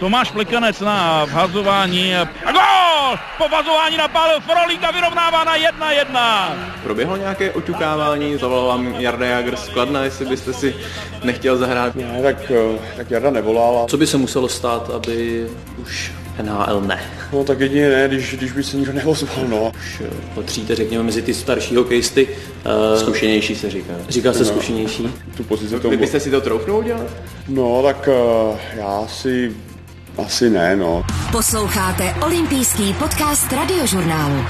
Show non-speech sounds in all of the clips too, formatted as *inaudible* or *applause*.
Tomáš Plekanec na vhazování a gol! Po vhazování napálil Frolíka, vyrovnává na 1-1. Proběhlo nějaké oťukávání, zavolal vám Jarda Jager z Kladna, jestli byste si nechtěl zahrát? Ne, tak, eh, tak Jarda nevolal. Co by se muselo stát, aby už NHL ne? No tak jedině ne, když, když by se nikdo neozval, no. Už eh, patříte, řekněme, mezi ty starší hokejisty. Uh, zkušenější se říká. Říká se no. zkušenější. Tu pozici tomu... Vy byste si to troufnul dělat? No, tak uh, já si asi ne, no. Posloucháte olympijský podcast radiožurnálu.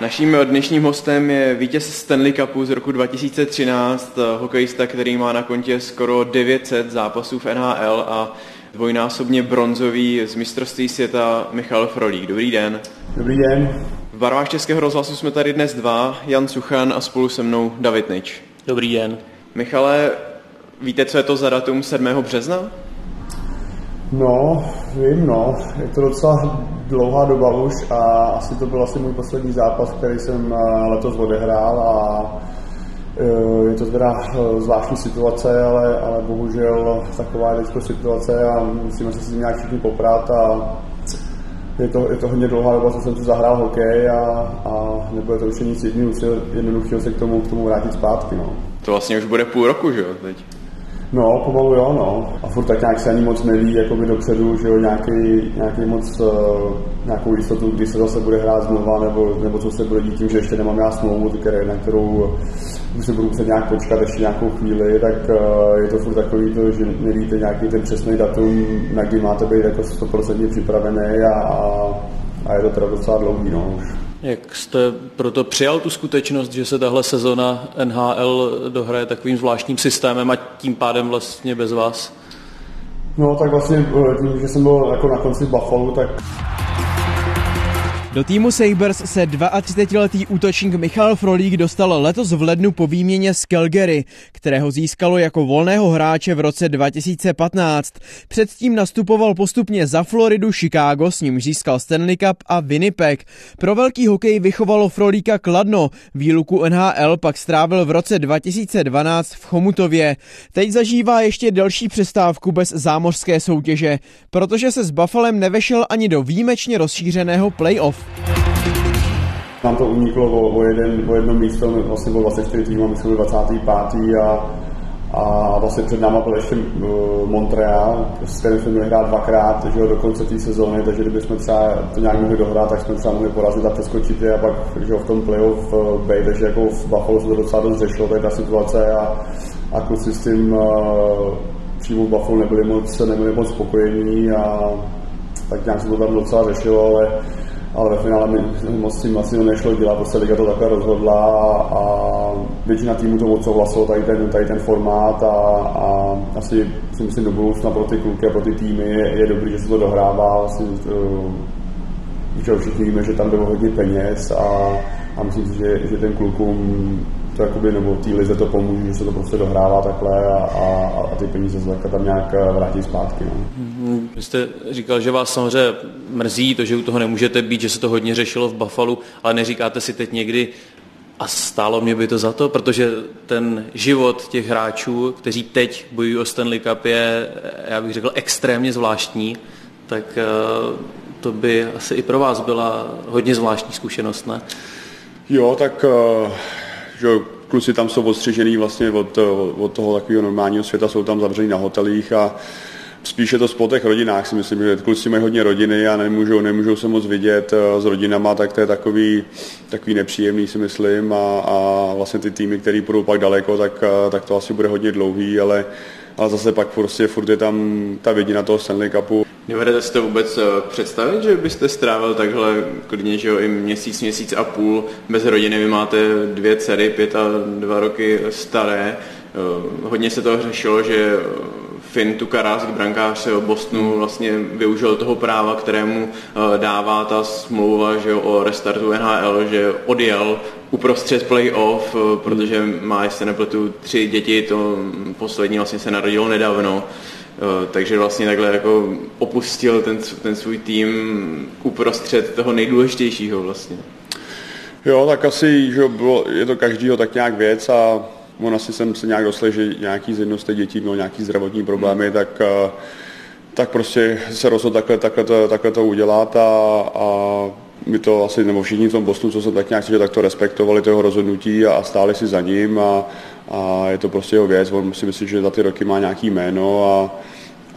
Naším dnešním hostem je vítěz Stanley Cupu z roku 2013, hokejista, který má na kontě skoro 900 zápasů v NHL a dvojnásobně bronzový z mistrovství světa Michal Frolík. Dobrý den. Dobrý den. V barvách Českého rozhlasu jsme tady dnes dva, Jan Suchan a spolu se mnou David Nič. Dobrý den. Michale, víte, co je to za datum 7. března? No, vím, no. Je to docela dlouhá doba už a asi to byl asi můj poslední zápas, který jsem eh, letos odehrál a eh, je to teda eh, zvláštní situace, ale, ale bohužel taková je situace a musíme se s tím nějak všichni poprat a je to, je to hodně dlouhá doba, co jsem tu zahrál hokej a, a nebude to už nic jednoduchého se k tomu, k tomu vrátit zpátky. No. To vlastně už bude půl roku, že jo, teď? No, pomalu jo, no. A furt tak nějak se ani moc neví, jako by dopředu, že jo, nějaký, nějaký moc, uh, nějakou jistotu, kdy se zase bude hrát znova, nebo, nebo co se bude dít tím, že ještě nemám já smlouvu, které, na kterou už se budu muset nějak počkat ještě nějakou chvíli, tak uh, je to furt takový to, že nevíte nějaký ten přesný datum, na kdy máte být jako 100% připravený a, a, a je to teda docela dlouhý, no už. Jak jste proto přijal tu skutečnost, že se tahle sezona NHL dohraje takovým zvláštním systémem a tím pádem vlastně bez vás? No tak vlastně eh, tím, že jsem byl jako na konci Buffalo, tak do týmu Sabres se 32-letý útočník Michal Frolík dostal letos v lednu po výměně z Calgary, kterého získalo jako volného hráče v roce 2015. Předtím nastupoval postupně za Floridu, Chicago, s ním získal Stanley Cup a Winnipeg. Pro velký hokej vychovalo Frolíka Kladno, výluku NHL pak strávil v roce 2012 v Chomutově. Teď zažívá ještě delší přestávku bez zámořské soutěže, protože se s Buffalem nevešel ani do výjimečně rozšířeného playoff. Nám to uniklo o, o, jeden, o jedno místo, vlastně bylo 24 týmů, my jsme byli 25. a, a vlastně před náma byl ještě uh, Montreal, s kterým jsme měli hrát dvakrát že jo, do konce té sezóny, takže kdybychom třeba to nějak mohli dohrát, tak jsme třeba mohli porazit a přeskočit a pak že jo, v tom playoff uh, být, takže jako v Buffalo se to docela dost řešilo, ta situace a, a kluci s tím uh, přímo v Buffalo nebyli moc, nebyli moc spokojení a tak nějak se to tam docela řešilo, ale ale ve finále mi moc tím asi nešlo dělat, prostě Liga to takhle rozhodla a, většina týmu to odsouhlasilo, tady ten, tady ten formát a, a asi si myslím do budoucna pro ty kluky a pro ty týmy je, je dobrý, že se to dohrává, uh, že všichni víme, že tam bylo hodně peněz a, a myslím si, že, že ten klukům to jakoby, nebo té lize to pomůže, že se to prostě dohrává takhle a, a, a ty peníze se tam nějak vrátí zpátky. No. Vy jste říkal, že vás samozřejmě mrzí to, že u toho nemůžete být, že se to hodně řešilo v Buffalo, ale neříkáte si teď někdy, a stálo mě by to za to, protože ten život těch hráčů, kteří teď bojují o Stanley Cup, je, já bych řekl, extrémně zvláštní, tak eh, to by asi i pro vás byla hodně zvláštní zkušenost, ne? Jo, tak eh, že kluci tam jsou odstřižený vlastně od, od toho takového normálního světa, jsou tam zavření na hotelích a spíše to po těch rodinách si myslím, že kluci mají hodně rodiny a nemůžou, nemůžou se moc vidět eh, s rodinama, tak to je takový, takový nepříjemný si myslím a, a vlastně ty týmy, které půjdou pak daleko, tak, eh, tak to asi bude hodně dlouhý, ale, ale zase pak prostě furt je tam ta vidina toho Stanley Cupu. Dovedete si to vůbec eh, představit, že byste strávil takhle klidně, že jo, i měsíc, měsíc a půl bez rodiny, vy máte dvě dcery, pět a dva roky staré, hodně se to řešilo, že Finn Tukaras, brankář Bostonu, vlastně využil toho práva, kterému eh, dává ta smlouva že jo, o restartu NHL, že odjel uprostřed playoff, eh, protože má, jestli nepletu, tři děti, to poslední vlastně se narodilo nedávno, eh, takže vlastně takhle jako opustil ten, ten svůj tým uprostřed toho nejdůležitějšího vlastně. Jo, tak asi že bylo, je to každýho tak nějak věc a On asi jsem se nějak doslej, že nějaký z jednou z těch dětí měl nějaký zdravotní problémy, tak, eh, tak prostě se rozhodl takhle, takhle, to, takhle to udělat a, a my to asi, nebo všichni v tom Bostonu, co se tak nějak tak to respektovali, to jeho rozhodnutí a stáli si za ním a, a je to prostě jeho věc, on si myslí, že za ty roky má nějaký jméno a,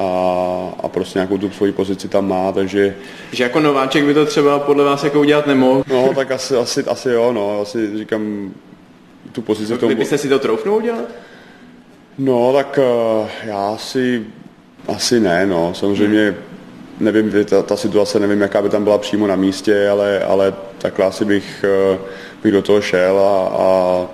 a, a prostě nějakou tu svoji pozici tam má, takže... Že jako nováček by to třeba podle vás jako udělat nemohl? No, tak asi, asi, asi jo, no, asi říkám tu pozici... No, kdybyste si to troufnul udělat? No, tak uh, já si asi ne, no, samozřejmě hmm. nevím, ta, ta situace, nevím, jaká by tam byla přímo na místě, ale, ale takhle asi bych, uh, bych do toho šel a, a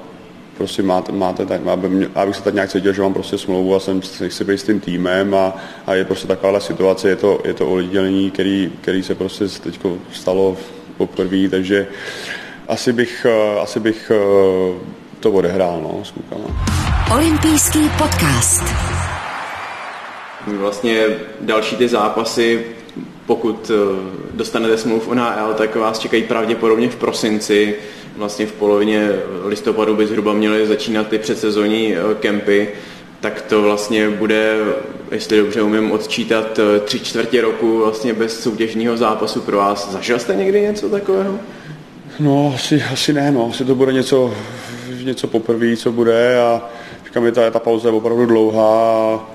prostě máte, máte tak, aby, abych se tak nějak cítil, že mám prostě smlouvu a jsem, chci být s tím týmem a, a je prostě taková situace, je to, je to oddělení, který, který se prostě teď stalo poprvé, takže asi bych, eh, asi bych eh, to odehrál no, s klukama. Olympijský podcast. Vlastně další ty zápasy, pokud eh, dostanete smlouvu v NHL, tak vás čekají pravděpodobně v prosinci vlastně v polovině listopadu by zhruba měly začínat ty předsezonní eh, kempy, tak to vlastně bude, jestli dobře umím odčítat, eh, tři čtvrtě roku vlastně bez soutěžního zápasu pro vás. Zažil jste někdy něco takového? No, asi, asi ne, no. Asi to bude něco, něco poprvé, co bude a říkám, ta, ta pauza je opravdu dlouhá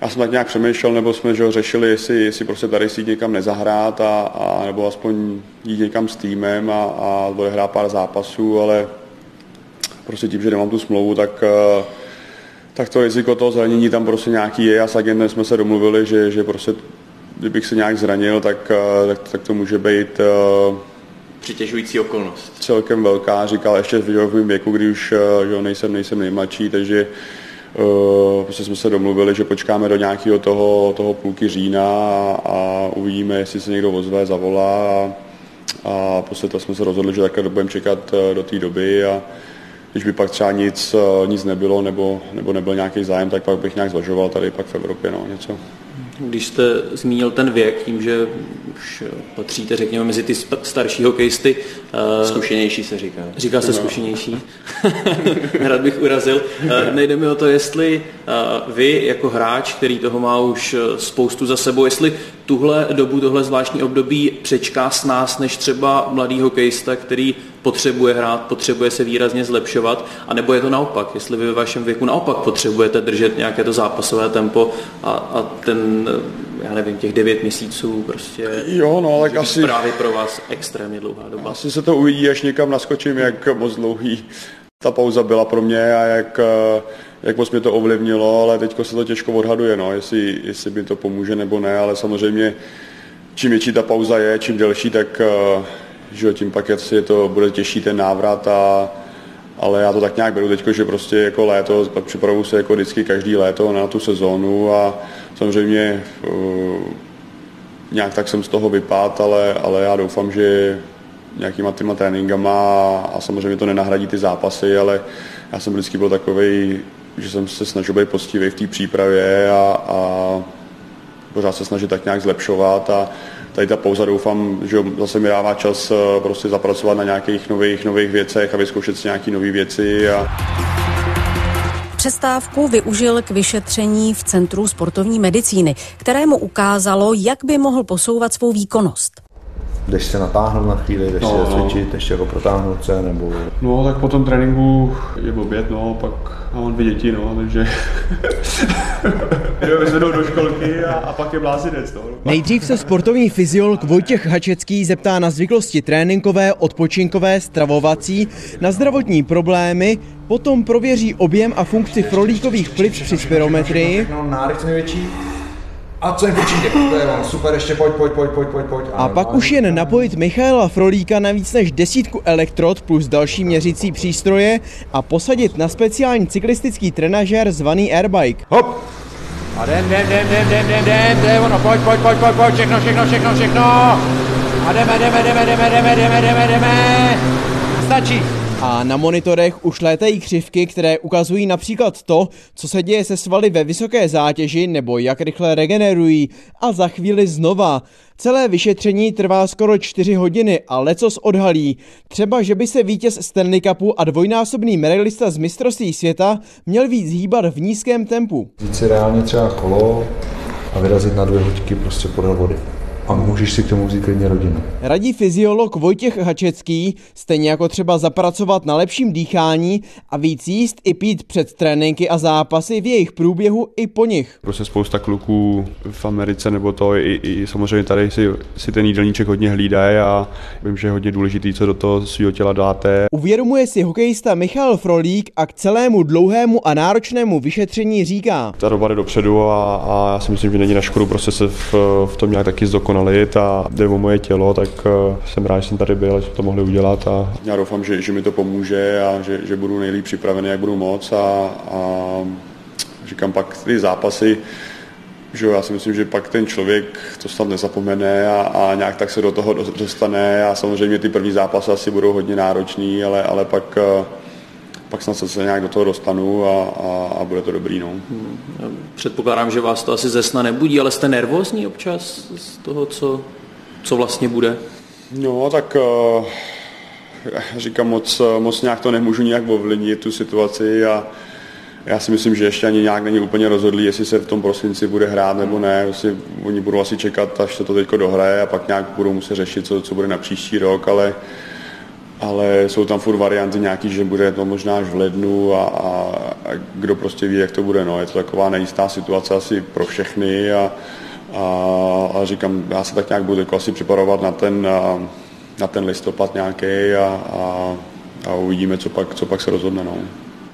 já jsem tak nějak přemýšlel, nebo jsme že řešili, jestli, jestli prostě tady si jít někam nezahrát, a, a, nebo aspoň jít někam s týmem a, a odehrát pár zápasů, ale prostě tím, že nemám tu smlouvu, tak, eh, tak to riziko toho zranění tam prostě nějaký je a s agentem jsme se domluvili, že, že prostě kdybych se nějak zranil, tak, eh, tak, tak to může být eh, přitěžující okolnost. Celkem velká, říkal ještě v mém věku, kdy už že nejsem, nejsem nejmladší, takže prostě jsme se domluvili, že počkáme do nějakého toho, toho půlky října a, a uvidíme, jestli se někdo ozve, zavolá a, a prostě to jsme se rozhodli, že takhle budeme čekat uh, do té doby a když by pak třeba nic, uh, nic nebylo nebo, nebo nebyl nějaký zájem, tak pak bych nějak zvažoval tady pak v Evropě no, něco. Když jste zmínil ten věk, tím, že už patříte, řekněme, mezi ty starší hokejisty. Eh, zkušenější se říká. Říká se no. zkušenější. *laughs* Rád bych urazil. Eh, nejde mi o to, jestli eh, vy jako hráč, který toho má už spoustu za sebou, jestli tuhle dobu, tohle zvláštní období přečká s nás, než třeba mladý hokejista, který potřebuje hrát, potřebuje se výrazně zlepšovat, anebo je to naopak, jestli vy ve vašem věku naopak potřebujete držet nějaké to zápasové tempo a, a ten, já nevím, těch devět měsíců prostě jo, no, ale asi, právě pro vás extrémně dlouhá doba. Asi se to uvidí, až někam naskočím, jak moc dlouhý ta pauza byla pro mě a jak, jak moc mě to ovlivnilo, ale teď se to těžko odhaduje, no, jestli, jestli mi to pomůže nebo ne, ale samozřejmě čím větší ta pauza je, čím delší, tak že tím pak je to bude těžší ten návrat a ale já to tak nějak beru teď, že prostě jako léto, pak připravuju se jako vždycky každý léto na tu sezónu a samozřejmě uh, nějak tak jsem z toho vypát, ale, ale já doufám, že nějakýma těma tréninkama a samozřejmě to nenahradí ty zápasy, ale já jsem vždycky byl takový, že jsem se snažil být poctivý v té přípravě a, a pořád se snažit tak nějak zlepšovat a tady ta pauza doufám, že zase mi dává čas eh, prostě zapracovat na nějakých nových, nových věcech a vyzkoušet si nějaké nové věci. A... Přestávku využil k vyšetření v Centru sportovní medicíny, kterému ukázalo, jak by mohl posouvat svou výkonnost jdeš se natáhnout na chvíli, jdeš no, se no. cvičit, ještě jako protáhnout se, nebo... No, tak po tom tréninku je oběd, no, pak mám dvě děti, no, takže... Vyzvednout do školky a, a pak je blázinec, no. Nejdřív se sportovní fyziolog Vojtěch Hačecký zeptá na zvyklosti tréninkové, odpočinkové, stravovací, na zdravotní problémy, potom prověří objem a funkci frolíkových plic při spirometrii. No, nádech největší, a co jen určitě, to je on, super, ještě pojď, pojď, pojď, pojď, pojď, pojď. A pak už jen napojit Michaela Frolíka na víc než desítku elektrod plus další měřící přístroje a posadit na speciální cyklistický trenažér zvaný Airbike. Hop! A jdem, jdem, jdem, jdem, jdem, jdem, jdem, to je ono, pojď, pojď, pojď, pojď, pojď, všechno, všechno, všechno, všechno. A jdeme, jdeme, jdeme, jdeme, jdeme, jdeme, jdeme, jdeme. Stačí. A na monitorech už létají křivky, které ukazují například to, co se děje se svaly ve vysoké zátěži nebo jak rychle regenerují. A za chvíli znova. Celé vyšetření trvá skoro 4 hodiny a lecos odhalí. Třeba, že by se vítěz Stanley Cupu a dvojnásobný medailista z mistrovství světa měl víc hýbat v nízkém tempu. Víc si reálně třeba kolo, a vyrazit na dvě hoďky prostě podél vody a můžeš si k tomu vzít klidně rodinu. Radí fyziolog Vojtěch Hačecký, stejně jako třeba zapracovat na lepším dýchání a víc jíst i pít před tréninky a zápasy v jejich průběhu i po nich. Prostě spousta kluků v Americe nebo to i, i samozřejmě tady si, si ten jídelníček hodně hlídají a vím, že je hodně důležitý, co do toho svého těla dáte. Uvědomuje si hokejista Michal Frolík a k celému dlouhému a náročnému vyšetření říká. Ta doba jde dopředu a, a já si myslím, že není na škodu prostě se v, v tom nějak taky zdokonalit zdokonalit a jde o moje tělo, tak eh, jsem rád, že jsem tady byl, že to mohli udělat a já doufám, že, že mi to pomůže a že, že budu nejlíp připravený, jak budu moc a, a říkám pak ty zápasy, že já si myslím, že pak ten člověk to snad nezapomene a, a nějak tak se do toho dostane a samozřejmě ty první zápasy asi budou hodně náročný, ale, ale pak eh, pak snad se nějak do toho dostanu a, a, a bude to dobrý. No. Hmm. Předpokládám, že vás to asi ze sna nebudí, ale jste nervózní občas z toho, co, co vlastně bude? No, tak uh, říkám, moc, moc nějak to nemůžu nějak ovlivnit tu situaci a já si myslím, že ještě ani nějak není úplně rozhodlý, jestli se v tom prosinci bude hrát nebo ne. Vlastně oni budou asi čekat, až se to teď dohraje a pak nějak budou muset řešit, co, co bude na příští rok, ale uh, ale jsou tam furt varianty nějaký, že bude to možná až v lednu a, a, a kdo prostě ví, jak to bude. No. Je to taková nejistá situace asi pro všechny a, a, a říkám, já se tak nějak budu jako asi připravovat na ten, a, na ten listopad nějaký a, a, a uvidíme, co pak, co pak se rozhodne. No.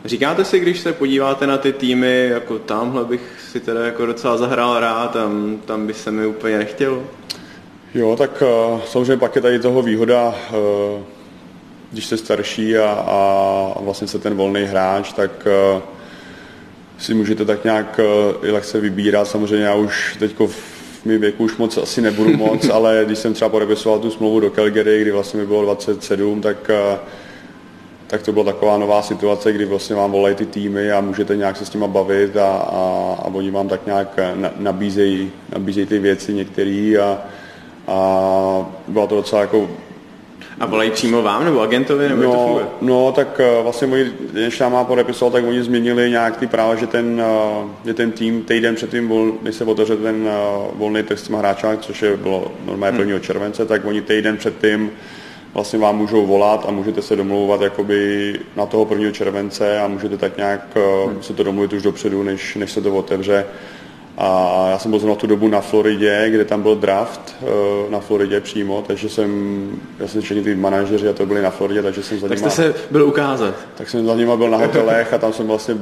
Říkáte si, když se podíváte na ty týmy, jako tamhle bych si teda jako docela zahrál rád, tam, tam by se mi úplně nechtělo? Jo, tak uh, samozřejmě pak je tady toho výhoda uh, když jste starší a, a vlastně se ten volný hráč, tak uh, si můžete tak nějak uh, i lehce vybírat. Samozřejmě já už teď v mém věku už moc asi nebudu *laughs* moc, ale když jsem třeba podepisoval tu smlouvu do Calgary, kdy vlastně mi bylo 27, tak uh, tak to byla taková nová situace, kdy vlastně vám volají ty týmy a můžete nějak se s nima bavit a, a, a oni vám tak nějak nabízejí, nabízejí ty věci některé a, a byla to docela jako a volají přímo vám nebo agentovi, nebo no, to funguje? No, tak uh, vlastně můj, když tam má podepisoval, tak oni změnili nějak ty práva, že ten, uh, že ten tým týden před tím, vol, než se otevře ten uh, volný trh s těma hráčem, což je bylo normálně 1. Hmm. července, tak oni týden před tím vlastně vám můžou volat a můžete se domlouvat jakoby na toho 1. července a můžete tak nějak hmm. se to domluvit už dopředu, než, než se to otevře. A já jsem byl zrovna tu dobu na Floridě, kde tam byl draft eh, na Floridě přímo, takže jsem, já jsem všichni ty manažeři a to byli na Floridě, takže jsem za tak nima, jste se byl ukázat. Tak jsem za nima byl na hotelech a tam jsem vlastně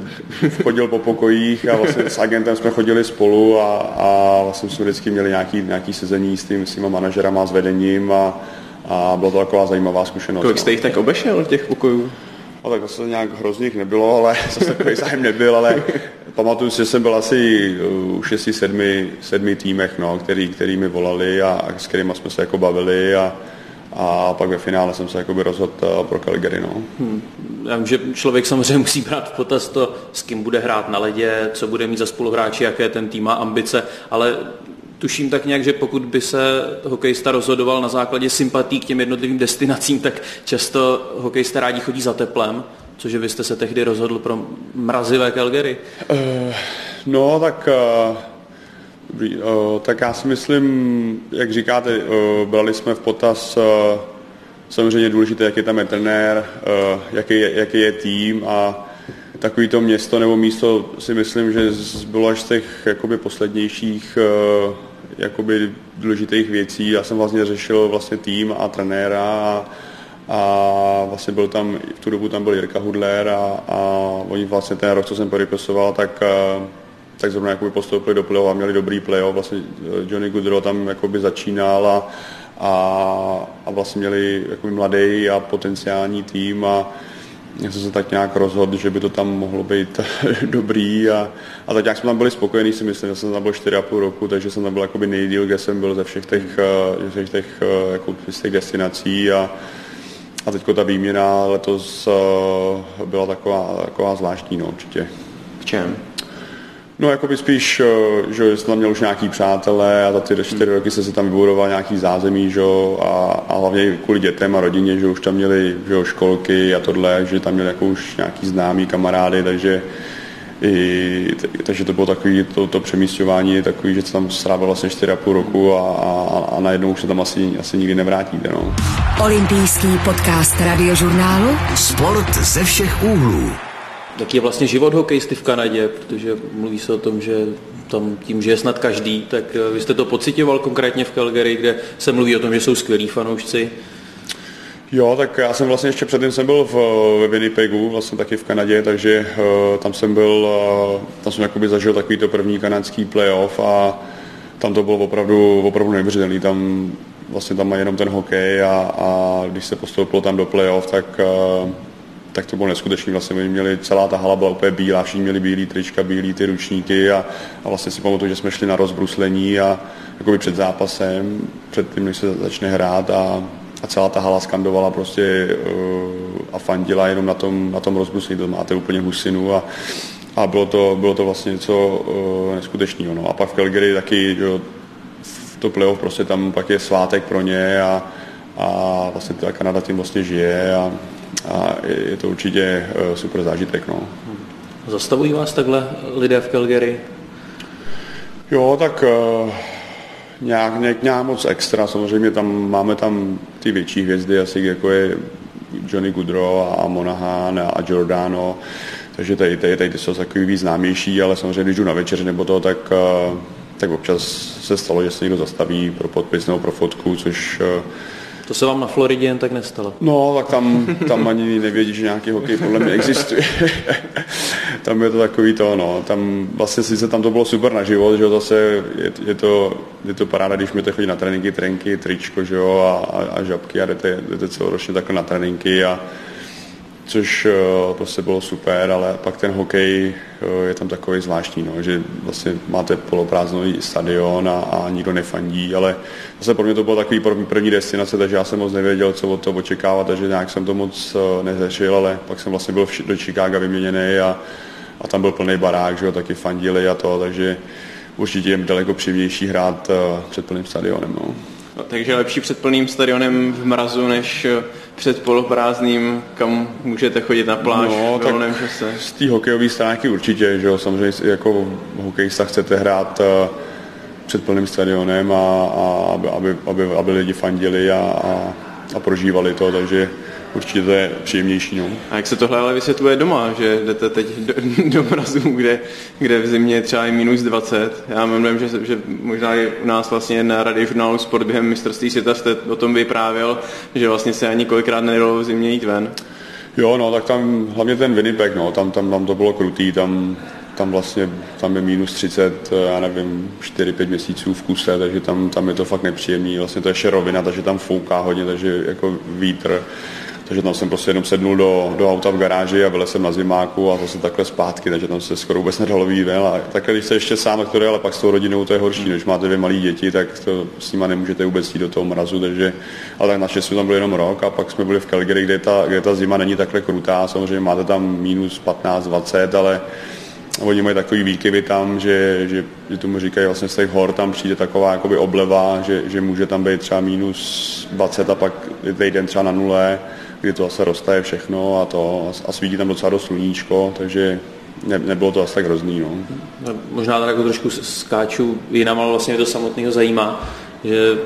chodil po pokojích a vlastně s agentem jsme chodili spolu a, a vlastně jsme vždycky měli nějaký, nějaký sezení s, tím, s těma manažerama, s vedením a, a byla to taková zajímavá zkušenost. Kolik jste jich tak obešel těch pokojů? No tak zase nějak hrozných nebylo, ale *laughs* zase takový zájem nebyl, ale pamatuju si, že jsem byl asi u šesti, sedmi, sedmi týmech, no, který, který mi volali a, a s kterými jsme se jako bavili a, a pak ve finále jsem se jakoby rozhodl eh, pro Calgary. No. Hmm. Já vím, že člověk samozřejmě musí brát v potaz to, s kým bude hrát na ledě, co bude mít za spoluhráči, jaké ten tým má ambice, ale tuším tak nějak, že pokud by se hokejista rozhodoval na základě sympatí k těm jednotlivým destinacím, tak často hokejista rádi chodí za teplem, cože vy jste se tehdy rozhodl pro mrazivé Calgary. Uh, no, tak... Uh... Dobrý, uh, tak já si myslím, jak říkáte, uh, brali jsme v potaz uh, samozřejmě důležité, jak je tam je trenér, jaký, je, jaký je tým a takový to město nebo místo si myslím, že bylo až z těch jakoby poslednějších jakoby důležitých věcí. Já jsem vlastně řešil vlastně tým a trenéra a, a vlastně byl tam, v tu dobu tam byl Jirka Hudler a, a oni vlastně ten rok, co jsem podepisoval, tak, tak zrovna jakoby postoupili do playoff a měli dobrý playoff. Vlastně Johnny Goodrow tam jakoby začínal a, a, a vlastně měli jakoby mladý a potenciální tým a, já jsem se tak nějak rozhodl, že by to tam mohlo být *laughs* dobrý a, a tak nějak jsme tam byli spokojení, si myslím, že jsem tam byl 4,5 roku, takže jsem tam byl jakoby nejdíl, kde jsem byl ze všech těch, ze všech těch, jako, z těch destinací a, a teďko ta výměna letos uh, byla taková, taková zvláštní, no, určitě. V čem? No, jako by spíš, eh, že jsem tam měl už nějaký přátelé a za ty čtyři roky se si tam vybudoval nějaký zázemí, že a, a hlavně kvůli dětem a rodině, že už tam měli že školky a tohle, že tam měli jako už nějaký známý kamarády, takže i, takže to bylo takový, to, to přemístování je takový, že se tam strávil vlastně 4,5 roku a, a, a najednou už se tam asi, asi nikdy nevrátíte. No. Olympijský podcast radiožurnálu Sport ze všech úhlů. Jaký je vlastně život hokejisty v Kanadě, protože mluví se o tom, že tam tím, že je snad každý, tak eh, vy jste to pocitoval konkrétně v Calgary, kde se mluví o tom, že jsou skvělí fanoušci. Jo, tak já jsem vlastně ještě předtím jsem byl v, ve Winnipegu, vlastně taky v Kanadě, takže uh, tam jsem byl, uh, tam jsem jakoby zažil takový to první kanadský playoff a tam to bylo opravdu, opravdu neuvěřitelný. Tam vlastně tam má jenom ten hokej a, a když se postoupilo tam do playoff, tak uh, tak to bylo neskutečné. Vlastně my měli, celá ta hala byla úplně bílá, všichni měli bílý trička, bílý ty ručníky a, a vlastně si pamatuju, že jsme šli na rozbruslení a jakoby před zápasem, před tím, než se začne hrát a, a celá ta hala skandovala prostě uh, a fandila jenom na tom, na tom rozbruslení, to máte úplně husinu a, a bylo to, bylo to vlastně něco uh, neskutečného. No. A pak v Calgary taky, jo, to playoff prostě tam pak je svátek pro ně a, a vlastně ta Kanada tím vlastně žije a, a je to určitě eh, super zážitek. No. Zastavují vás takhle lidé v Calgary? Jo, tak uh, nějak, nějak, nějak moc extra. Samozřejmě tam máme tam ty větší hvězdy, asi jako je Johnny Goodrow a Monahan a Giordano. Takže tady, tady, tady jsou takový víc známější, ale samozřejmě, když jdu na večer nebo to, tak, uh, tak občas se stalo, že se někdo zastaví pro podpis nebo pro fotku, což to se vám na Floridě jen tak nestalo? No, tak tam, tam ani nevědí, že nějaký hokej podle mě existuje. *laughs* tam je to takový to, no. Tam vlastně sice tam to bylo super na život, že jo, zase je, je, to, je to paráda, když můžete chodit na tréninky, trenky, tričko, že jo, a, a, a žabky a jdete, jdete celoročně takhle na tréninky a, což uh, prostě bylo super, ale pak ten hokej uh, je tam takový zvláštní, no, že vlastně máte poloprázdnový stadion a, a nikdo nefandí, ale zase pro mě to bylo takový první destinace, takže já jsem moc nevěděl, co od toho očekávat, takže nějak jsem to moc uh, neřešil, ale pak jsem vlastně byl do Chicaga vyměněný a, a tam byl plný barák, že jo, taky fandili a to, takže určitě je daleko příjemnější hrát před plným stadionem. No. No, takže lepší před plným stadionem v mrazu, než před poloprázdným, kam můžete chodit na pláž no, v volném čase? Z té hokejové stránky určitě, že jo, samozřejmě jako hokejista chcete hrát uh, před plným stadionem a, a aby, aby, aby, aby lidi fandili a, a, a prožívali to, takže určitě to je příjemnější. No. A jak se tohle ale vysvětluje doma, že jdete teď do, do mrazu, kde, kde v zimě je třeba i minus 20. Já mám dojem, že, že možná i u nás vlastně na radiožurnálu Sport během mistrovství světa jste o tom vyprávěl, že vlastně se ani kolikrát nedalo v zimě jít ven. Jo, no, tak tam hlavně ten Winnipeg, no, tam, tam, tam to bylo krutý, tam, tam vlastně tam je minus 30, já nevím, 4-5 měsíců v kuse, takže tam, tam je to fakt nepříjemný. Vlastně to je ještě rovina, takže tam fouká hodně, takže jako vítr takže tam jsem prostě jenom sednul do, do auta v garáži a byl jsem na zimáku a zase takhle zpátky, takže tam se skoro vůbec nedalo výjít A takhle, když se ještě sám, který ale pak s tou rodinou to je horší, když máte dvě malé děti, tak to s nima nemůžete vůbec jít do toho mrazu, takže, ale tak naštěstí tam byl jenom rok a pak jsme byli v Calgary, kde ta, kde ta zima není takhle krutá, samozřejmě máte tam minus 15, 20, ale oni mají takový výkyvy tam, že, že, že tomu říkají vlastně z těch hor tam přijde taková jakoby obleva, že, že může tam být třeba minus 20 a pak týden třeba na nule kdy to zase roztaje všechno a to a svítí tam docela dost sluníčko, takže ne, nebylo to asi tak hrozný. No. no možná tak jako trošku skáču jinam, ale vlastně mě to samotného zajímá, že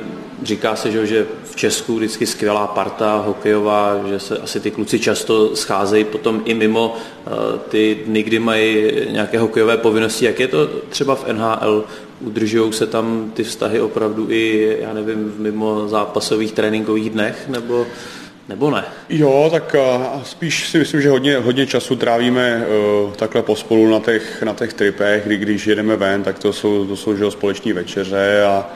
říká se, že, že v Česku vždycky skvělá parta hokejová, že se asi ty kluci často scházejí potom i mimo uh, ty dny, kdy mají nějaké hokejové povinnosti. Jak je to třeba v NHL? Udržují se tam ty vztahy opravdu i, já nevím, v mimo zápasových tréninkových dnech? Nebo nebo ne? Jo, tak spíš si myslím, že hodně, hodně času trávíme uh, takhle pospolu na těch, na těch tripech, kdy když jedeme ven, tak to jsou, to jsou společní večeře a,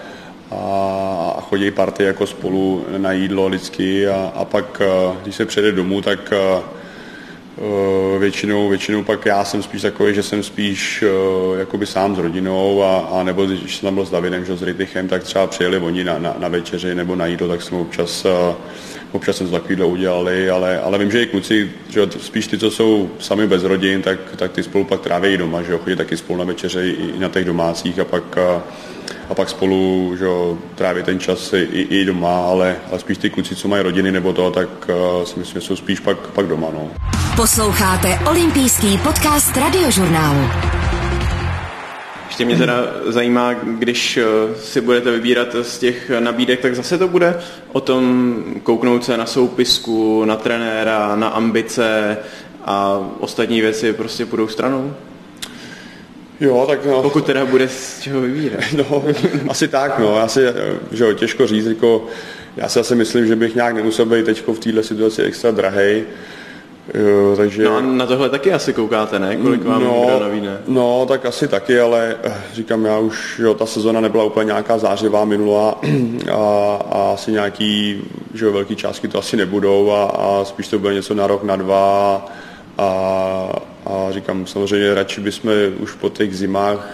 a, a chodí party jako spolu na jídlo vždycky a, a pak, uh, když se přijde domů, tak uh, většinou, většinou pak já jsem spíš takový, že jsem spíš uh, jakoby sám s rodinou a, a nebo když jsem tam byl s Davidem, že s Ritychem, tak třeba přijeli oni na, na, na večeři nebo na jídlo, tak jsme občas uh, občas jsem to takovýhle udělali, ale, ale vím, že i kluci, že spíš ty, co jsou sami bez rodin, tak, tak ty spolu pak tráví doma, že jo, chodí taky spolu na večeře i, i na těch domácích a pak, a, a pak spolu že jo, tráví ten čas i, i doma, ale, ale spíš ty kluci, co mají rodiny nebo to, tak si myslím, že jsou spíš pak, pak doma. No. Posloucháte olympijský podcast radiožurnálu. Ještě mě teda zajímá, když eh, si budete vybírat z těch nabídek, tak zase to bude o tom kouknout se na soupisku, na trenéra, na ambice a ostatní věci prostě půjdou stranou? Jo, tak no. Pokud teda bude z čeho vybírat. *laughs* No, asi tak, no. Já si, že jo, těžko říct, jako, já si asi myslím, že bych nějak nemusel být teď v této situaci extra drahej. Jo, takže... No a na tohle taky asi koukáte, ne? Kolik vám no, kdo navíne? No, tak asi taky, ale eh, říkám, já už, jo, ta sezona nebyla úplně nějaká zářivá minulá *clears throat* a, a asi nějaký, že jo, velký částky to asi nebudou a, a spíš to bude něco na rok, na dva a, a říkám, samozřejmě radši bychom už po těch zimách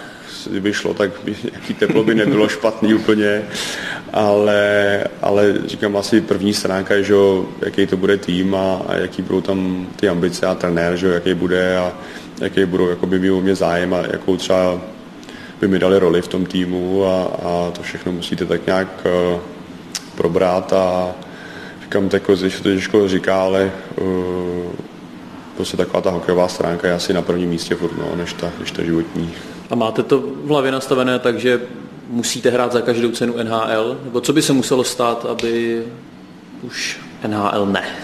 kdyby šlo, tak by *laughs* nějaký teplo by nebylo špatný úplně, ale, ale říkám asi první stránka je, že jaký to bude tým a, a jaký budou tam ty ambice a trenér, že jaký bude a jaký budou jakoby by mě zájem a jakou třeba by mi dali roli v tom týmu a, a to všechno musíte tak nějak uh, probrat a říkám, tak že to těžko říká, ale uh, prostě taková ta hokejová stránka je asi na prvním místě furt, no, než, ta, než ta životní. A máte to v hlavě nastavené tak, že musíte hrát za každou cenu NHL? Nebo co by se muselo stát, aby už NHL ne? *laughs*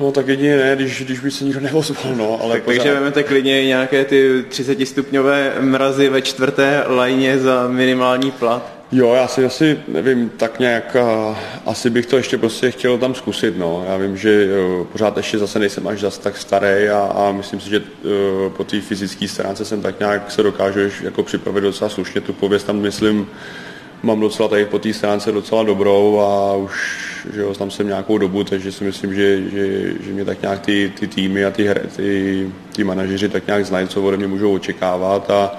No tak jedině ne, když, když by se nikdo neozval, no, ale tak, pořád... Takže vezmete klidně nějaké ty 30 stupňové mrazy ve čtvrté lajně za minimální plat? Jo, já si asi, nevím, tak nějak, uh, asi bych to ještě prostě chtěl tam zkusit, no. Já vím, že uh, pořád ještě zase nejsem až zase tak starý a, a myslím si, že uh, po té fyzické stránce jsem tak nějak se dokážu jako připravit docela slušně. Tu pověst tam, myslím, mám docela tady po té stránce docela dobrou a už že jo, tam jsem nějakou dobu, takže si myslím, že, že, že mě tak nějak ty, ty týmy a ty, ty, ty manažeři tak nějak znají, co ode mě můžou očekávat a,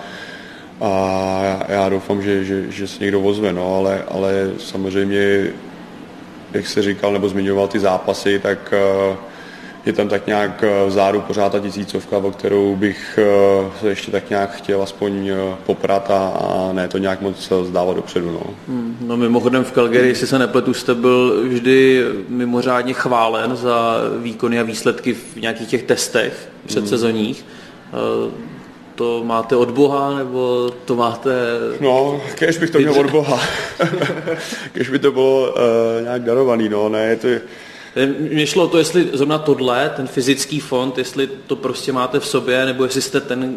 a já doufám, že, že, že se někdo ozve, no, ale, ale samozřejmě, jak se říkal nebo zmiňoval ty zápasy, tak uh, je tam tak nějak eh, vzadu pořád ta tisícovka, o kterou bych eh, se ještě tak nějak chtěl aspoň eh, poprat a, a ne to nějak moc zdávat dopředu. No. Hmm, no mimochodem v Calgary, jestli se nepletu, jste byl vždy mimořádně chválen za výkony a výsledky v nějakých těch testech předsezonních. Hmm. To máte od Boha, nebo to máte... No, kež bych to měl od Boha. *laughs* kež by to bylo uh, nějak darovaný, no, ne, to je mně šlo to, jestli zrovna tohle, ten fyzický fond, jestli to prostě máte v sobě, nebo jestli jste ten,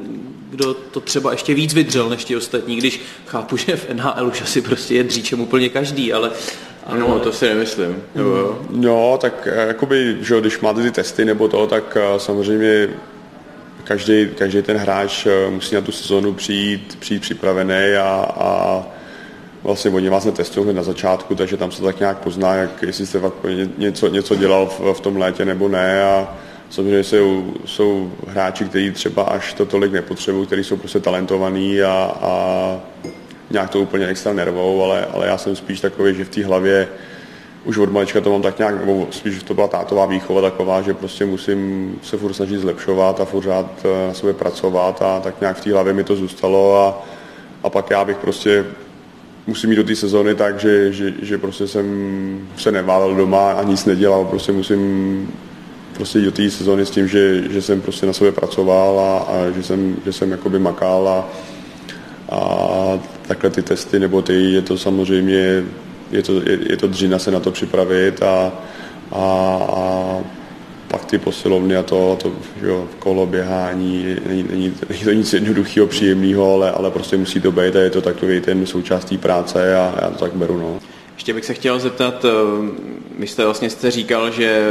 kdo to třeba ještě víc vydřel než ti ostatní, když chápu, že v NHL už asi prostě je dříčem úplně každý, ale ano, no, to si nemyslím. Jo, no, tak eh, jakoby, že když máte ty testy nebo to, tak eh, samozřejmě každý, každý ten hráč eh, musí na tu sezonu přijít, přijít připravený a, a vlastně oni vás netestují na začátku, takže tam se tak nějak pozná, jak jestli jste něco, něco dělal v, v tom létě nebo ne. A samozřejmě jsou, jsou hráči, kteří třeba až to tolik nepotřebují, kteří jsou prostě talentovaní a, a nějak to úplně extra nervou, ale, ale já jsem spíš takový, že v té hlavě už od malička to mám tak nějak, nebo spíš to byla tátová výchova taková, že prostě musím se furt snažit zlepšovat a furt eh, na sobě pracovat a tak nějak v té hlavě mi to zůstalo a, a pak já bych prostě musím jít do té sezóny tak, že, že, že prostě jsem se neválel doma a nic nedělal, prostě musím prostě jít do té sezóny s tím, že, že jsem prostě na sobě pracoval a, a že jsem, že jsem jakoby makal a, a takhle ty testy nebo ty, je to samozřejmě, je to, je, je to dřina se na to připravit a, a, a pak ty posilovny a to, to že jo, kolo běhání, není, není, není to nic jednoduchého, příjemného, ale, ale prostě musí to být a je to takový ten součástí práce a já to tak beru. No. Ještě bych se chtěl zeptat, eh, vy jste vlastně jste říkal, že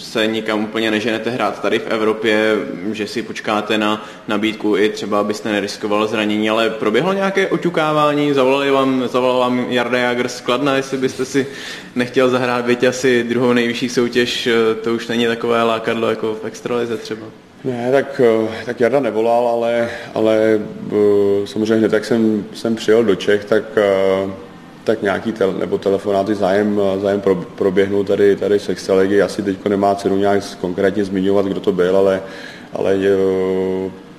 se nikam úplně neženete hrát tady v Evropě, že si počkáte na nabídku i třeba, abyste neriskoval zranění, ale proběhlo nějaké oťukávání, zavolali vám, zavolal vám Jarda Jager z Kladna, jestli byste si nechtěl zahrát byť asi druhou nejvyšší soutěž, eh, to už není takové lákadlo jako v extralize třeba. Ne, tak, eh, tak Jarda nevolal, ale, ale samozřejmě hned, jak jsem, jsem přijel do Čech, tak tak nějaký tel, nebo telefonáty zájem, zájem pro, proběhnou tady, tady z Extraligy. Asi teď nemá cenu nějak konkrétně zmiňovat, kdo to byl, ale, ale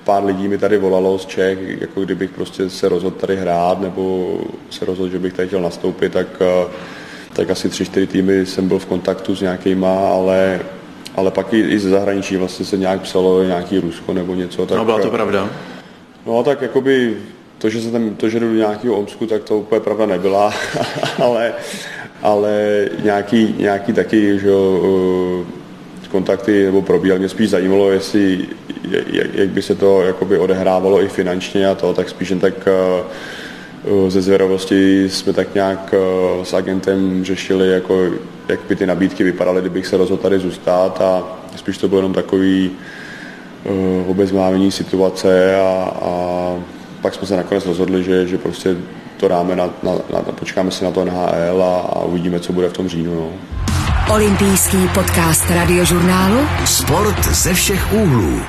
pár lidí mi tady volalo z Čech, jako kdybych prostě se rozhodl tady hrát, nebo se rozhodl, že bych tady chtěl nastoupit, tak, tak asi tři, čtyři týmy jsem byl v kontaktu s nějakýma, ale ale pak i, i ze zahraničí vlastně se nějak psalo nějaký Rusko nebo něco. Tak, no byla to pravda. No tak jakoby to, že, se tam, to, že jdu do nějakého Omsku, tak to úplně pravda nebyla, *laughs* ale, ale nějaký, nějaký taky, že jo, kontakty nebo probíhal. Mě spíš zajímalo, jestli, jak, jak by se to jakoby odehrávalo i finančně a to, tak spíš jen tak eh, ze zvědavosti jsme tak nějak eh, s agentem řešili, jako, jak by ty nabídky vypadaly, kdybych se rozhodl tady zůstat a spíš to bylo jenom takový obeznámení situace a, a pak jsme se nakonec rozhodli, že, že prostě to dáme na, na, na, počkáme si na to NHL a, a uvidíme, co bude v tom říjnu. No. Olympijský podcast radiožurnálu Sport ze všech úhlů.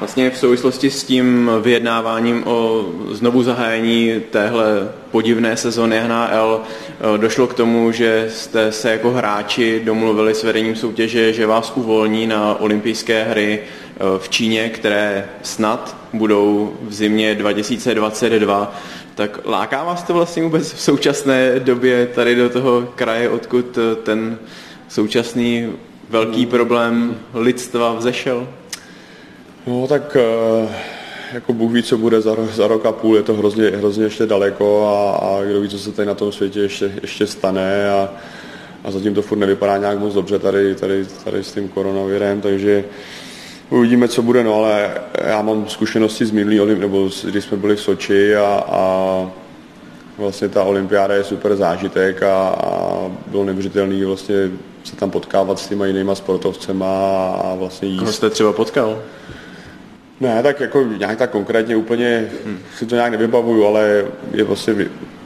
Vlastně v souvislosti s tím vyjednáváním o znovu zahájení téhle podivné sezony NHL eh, došlo k tomu, že jste se jako hráči domluvili s vedením soutěže, že vás uvolní na olympijské hry v Číně, které snad budou v zimě 2022. Tak láká vás to vlastně vůbec v současné době tady do toho kraje, odkud eh, ten současný velký problém lidstva vzešel? No tak eh, jako Bůh ví, co bude za, za rok a půl, je to hrozně, hrozně ještě daleko a, a kdo ví, co se tady na tom světě ještě, ještě stane a, a zatím to furt nevypadá nějak moc dobře tady, tady, tady s tím koronavirem, takže uvidíme, co bude, no ale já mám zkušenosti z minulý nebo když jsme byli v Soči a, a vlastně ta olympiáda je super zážitek a, a bylo neuvěřitelný vlastně se tam potkávat s těma jinýma sportovcema a vlastně jíst. Koho jste třeba potkal? Ne, tak jako nějak tak konkrétně úplně hmm. si to nějak nevybavuju, ale je vlastně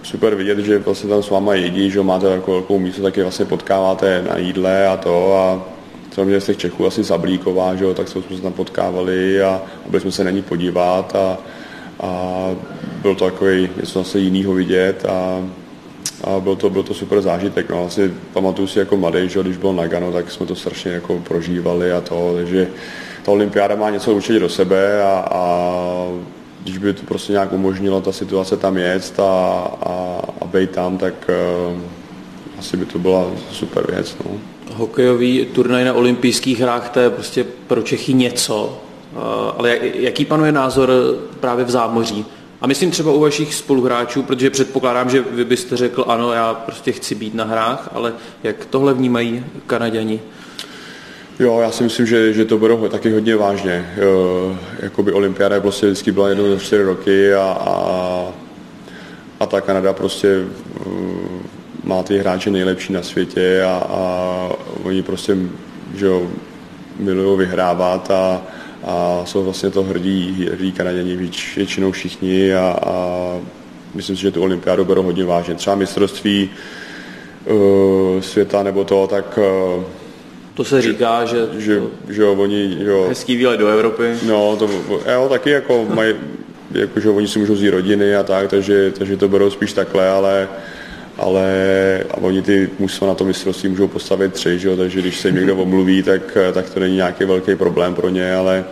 super vidět, že vlastně tam s váma jedí, že máte jako velkou místo, taky vlastně potkáváte na jídle a to a samozřejmě z těch Čechů asi Zablíková, že jo, tak jsme se tam potkávali a, a byli jsme se na ní podívat a, a byl to takový něco zase jiného vidět a, a byl to, byl to super zážitek. No, vlastně pamatuju si jako mladý, že když byl Nagano, tak jsme to strašně jako prožívali a to, takže ta olympiáda má něco určitě do sebe a, a když by to prostě nějak umožnilo ta situace tam jet a, a, a být tam, tak uh, asi by to byla super věc. No. Hokejový turnaj na olympijských hrách, to je prostě pro Čechy něco, uh, ale jaký panuje názor právě v zámoří? A myslím třeba u vašich spoluhráčů, protože předpokládám, že vy byste řekl, ano, já prostě chci být na hrách, ale jak tohle vnímají Kanaděni? Jo, já si myslím, že, že to berou taky hodně vážně. Jakoby olympiáda prostě vždycky byla jednou za čtyři roky a, a, a ta Kanada prostě uh, má ty hráče nejlepší na světě a, a oni prostě že jo, milují vyhrávat a, a jsou vlastně to hrdí, hrdí Kanaděni většinou všichni a, a myslím si, že tu olympiádu berou hodně vážně. Třeba mistrovství uh, světa nebo to, tak uh, to se říká, že... Že, že jo, oni... Jo. Hezký výlet do Evropy. No, to, jo, taky jako mají, jako, že oni si můžou zjít rodiny a tak, takže, takže to berou spíš takhle, ale ale a oni ty mužstva na to mistrovství můžou postavit tři, že jo? takže když se jim někdo omluví, tak, tak to není nějaký velký problém pro ně, ale,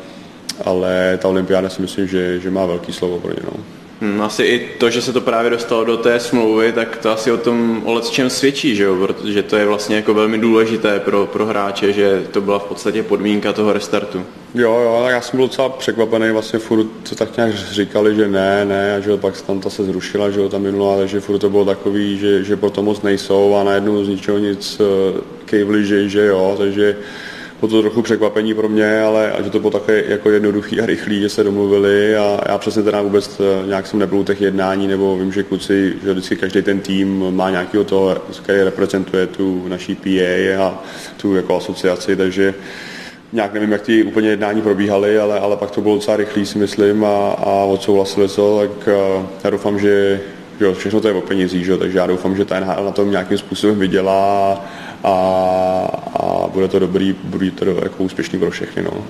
ale ta olympiáda si myslím, že, že má velký slovo pro ně. No. Hmm, asi i to, že se to právě dostalo do té smlouvy, tak to asi o tom o čem svědčí, že jo? protože to je vlastně jako velmi důležité pro, pro hráče, že to byla v podstatě podmínka toho restartu. Jo, jo, já jsem byl docela překvapený, vlastně furt to tak nějak říkali, že ne, ne, a že pak tam ta se zrušila, že jo, ta minulá, takže furt to bylo takový, že, že proto moc nejsou a najednou z ničeho nic uh, kejvli, že, že jo, takže bylo to trochu překvapení pro mě, ale že to bylo také jako jednoduchý a rychlý, že se domluvili a já přesně teda vůbec eh, nějak jsem nebyl u těch jednání, nebo vím, že kluci, že vždycky každý ten tým má nějakého toho, který reprezentuje tu naší PA a tu jako asociaci, takže nějak nevím, jak ty úplně jednání probíhaly, ale, ale pak to bylo docela rychlý, si myslím, a, a odsouhlasili to, tak uh, já doufám, že jo, všechno to je o penězích, že? takže já doufám, že ta NHL na tom nějakým způsobem vydělá a, a bude to dobrý, bude to jako úspěšný pro všechny. No.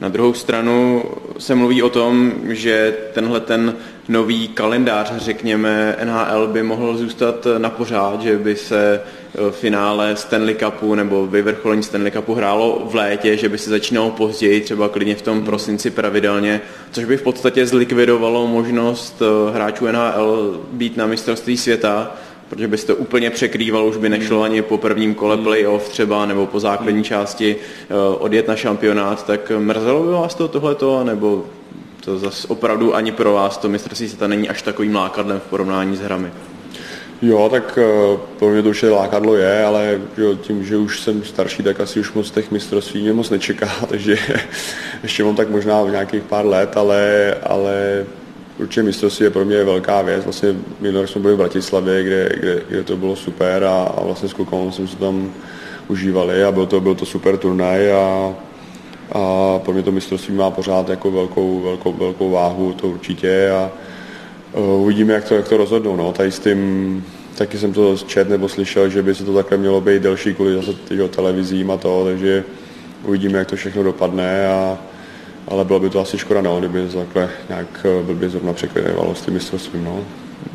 Na druhou stranu se mluví o tom, že tenhle ten nový kalendář, řekněme, NHL by mohl zůstat na pořád, že by se e, finále Stanley Cupu nebo vyvrcholení Stanley Cupu hrálo v létě, že by se začínalo později, třeba klidně v tom prosinci pravidelně, což by v podstatě zlikvidovalo možnost e, hráčů NHL být na mistrovství světa protože by to úplně překrýval, už by nešlo ani po prvním kole playoff třeba, nebo po základní části eh, odjet na šampionát, tak mrzelo by vás to tohleto, nebo to zase opravdu ani pro vás to mistrovství světa není až takovým lákadlem v porovnání s hrami? Jo, tak uh, pro mě to už je lákadlo je, ale jo, tím, že už jsem starší, tak asi už moc těch mistrovství mě moc nečeká, *laughs* takže ještě mám tak možná v nějakých pár let, ale, ale určitě mistrovství je pro mě velká věc. Vlastně minulý jsme byli v Bratislavě, kde, kde, kde to bylo super a, a vlastně s klukom jsme se tam užívali a byl to, byl to super turnaj a, a pro mě to mistrovství má pořád jako velkou, velkou, velkou váhu, to určitě a uh, uvidíme, jak to, jak to rozhodnou. No. Tady s tím taky jsem to čet nebo slyšel, že by se to takhle mělo být delší kvůli zase televizím a to, takže uvidíme, jak to všechno dopadne a ale bylo by to asi škoda, no, kdyby takhle nějak eh, blbě zrovna překryvalo s tím mistrovstvím. No.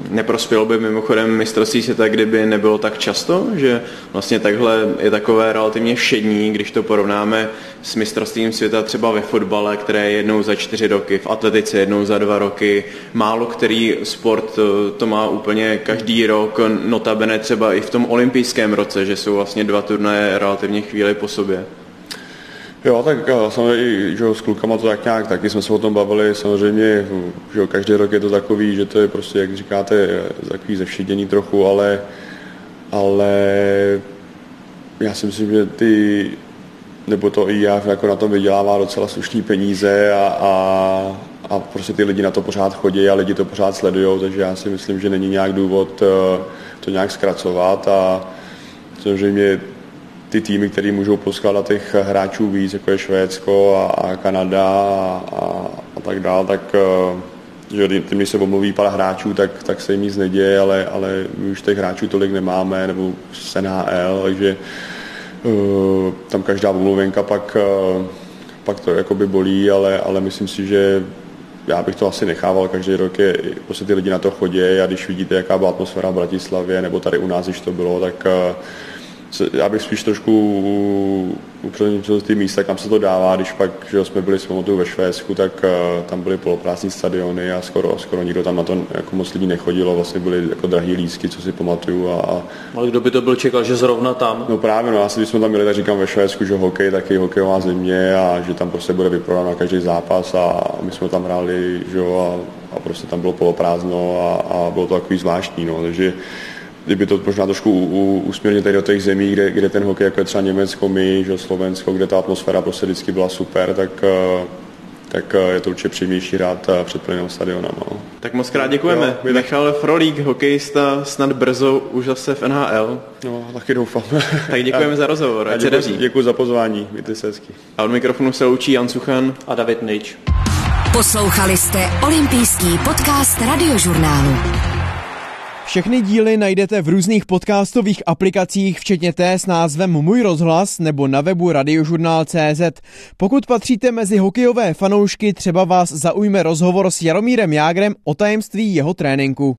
Neprospělo by mimochodem mistrovství světa, kdyby nebylo tak často, že vlastně takhle je takové relativně všední, když to porovnáme s mistrovstvím světa třeba ve fotbale, které je jednou za čtyři roky, v atletice jednou za dva roky. Málo který sport eh, to má úplně každý rok, notabene třeba i v tom olympijském roce, že jsou vlastně dva turnaje relativně chvíli po sobě. Jo, tak eh, samozřejmě, že s klukama to tak nějak, taky jsme se o tom bavili, samozřejmě, že každý rok je to takový, že to je prostě, jak říkáte, takový zevšedění trochu, ale, ale já si myslím, že ty, nebo to i já jako na tom vydělává docela slušný peníze a, a, a prostě ty lidi na to pořád chodí a lidi to pořád sledují, takže já si myslím, že není nějak důvod eh, to nějak zkracovat a samozřejmě ty týmy, které můžou poskládat těch hráčů víc, jako je Švédsko a, a Kanada a, a, a tak dál, tak eh, že tím, se omluví pár hráčů, tak, tak se jim nic neděje, ale, ale my už těch hráčů tolik nemáme, nebo z NHL, takže uh, tam každá omluvenka pak, uh, pak to jakoby bolí, ale, ale myslím si, že já bych to asi nechával, každý rok je, prostě ty lidi na to chodí a když vidíte, jaká byla atmosféra v Bratislavě, nebo tady u nás, když to bylo, tak uh, já bych spíš trošku upřednil ty místa, kam se to dává, když pak, že jsme byli s ve Švédsku, tak uh, tam byly poloprázdní stadiony a skoro, skoro nikdo tam na to jako moc lidí nechodilo, vlastně byly jako drahý lísky, co si pamatuju. A, a... Ale kdo by to byl čekal, že zrovna tam? No právě, no asi když jsme tam měli, tak říkám ve Švédsku, že hokej taky hokejová země a že tam prostě bude vyprodáno na každý zápas a my jsme tam hráli, že jo, a, a prostě tam bylo poloprázdno a, a bylo to takový zvláštní, no, takže kdyby to možná trošku usměrnit tady do těch zemí, kde, kde ten hokej, jako je třeba Německo, my, že Slovensko, kde ta atmosféra prostě vždycky byla super, tak, eh, tak eh, je to určitě příjemnější rád eh, před plným stadionem. No. Tak moc krát děkujeme. Jo, Michal Frolík, hokejista, snad brzo už zase v NHL. No, taky doufám. *laughs* tak děkujeme a, za rozhovor, ať děkuji, se Děkuji za pozvání, mějte se hezky. A od mikrofonu se loučí Jan Suchan a David Nejč. Poslouchali jste olympijský podcast radiožurnálu. Všechny díly najdete v různých podcastových aplikacích, včetně té s názvem Můj rozhlas nebo na webu radiožurnál.cz. Pokud patříte mezi hokejové fanoušky, třeba vás zaujme rozhovor s Jaromírem Jágrem o tajemství jeho tréninku.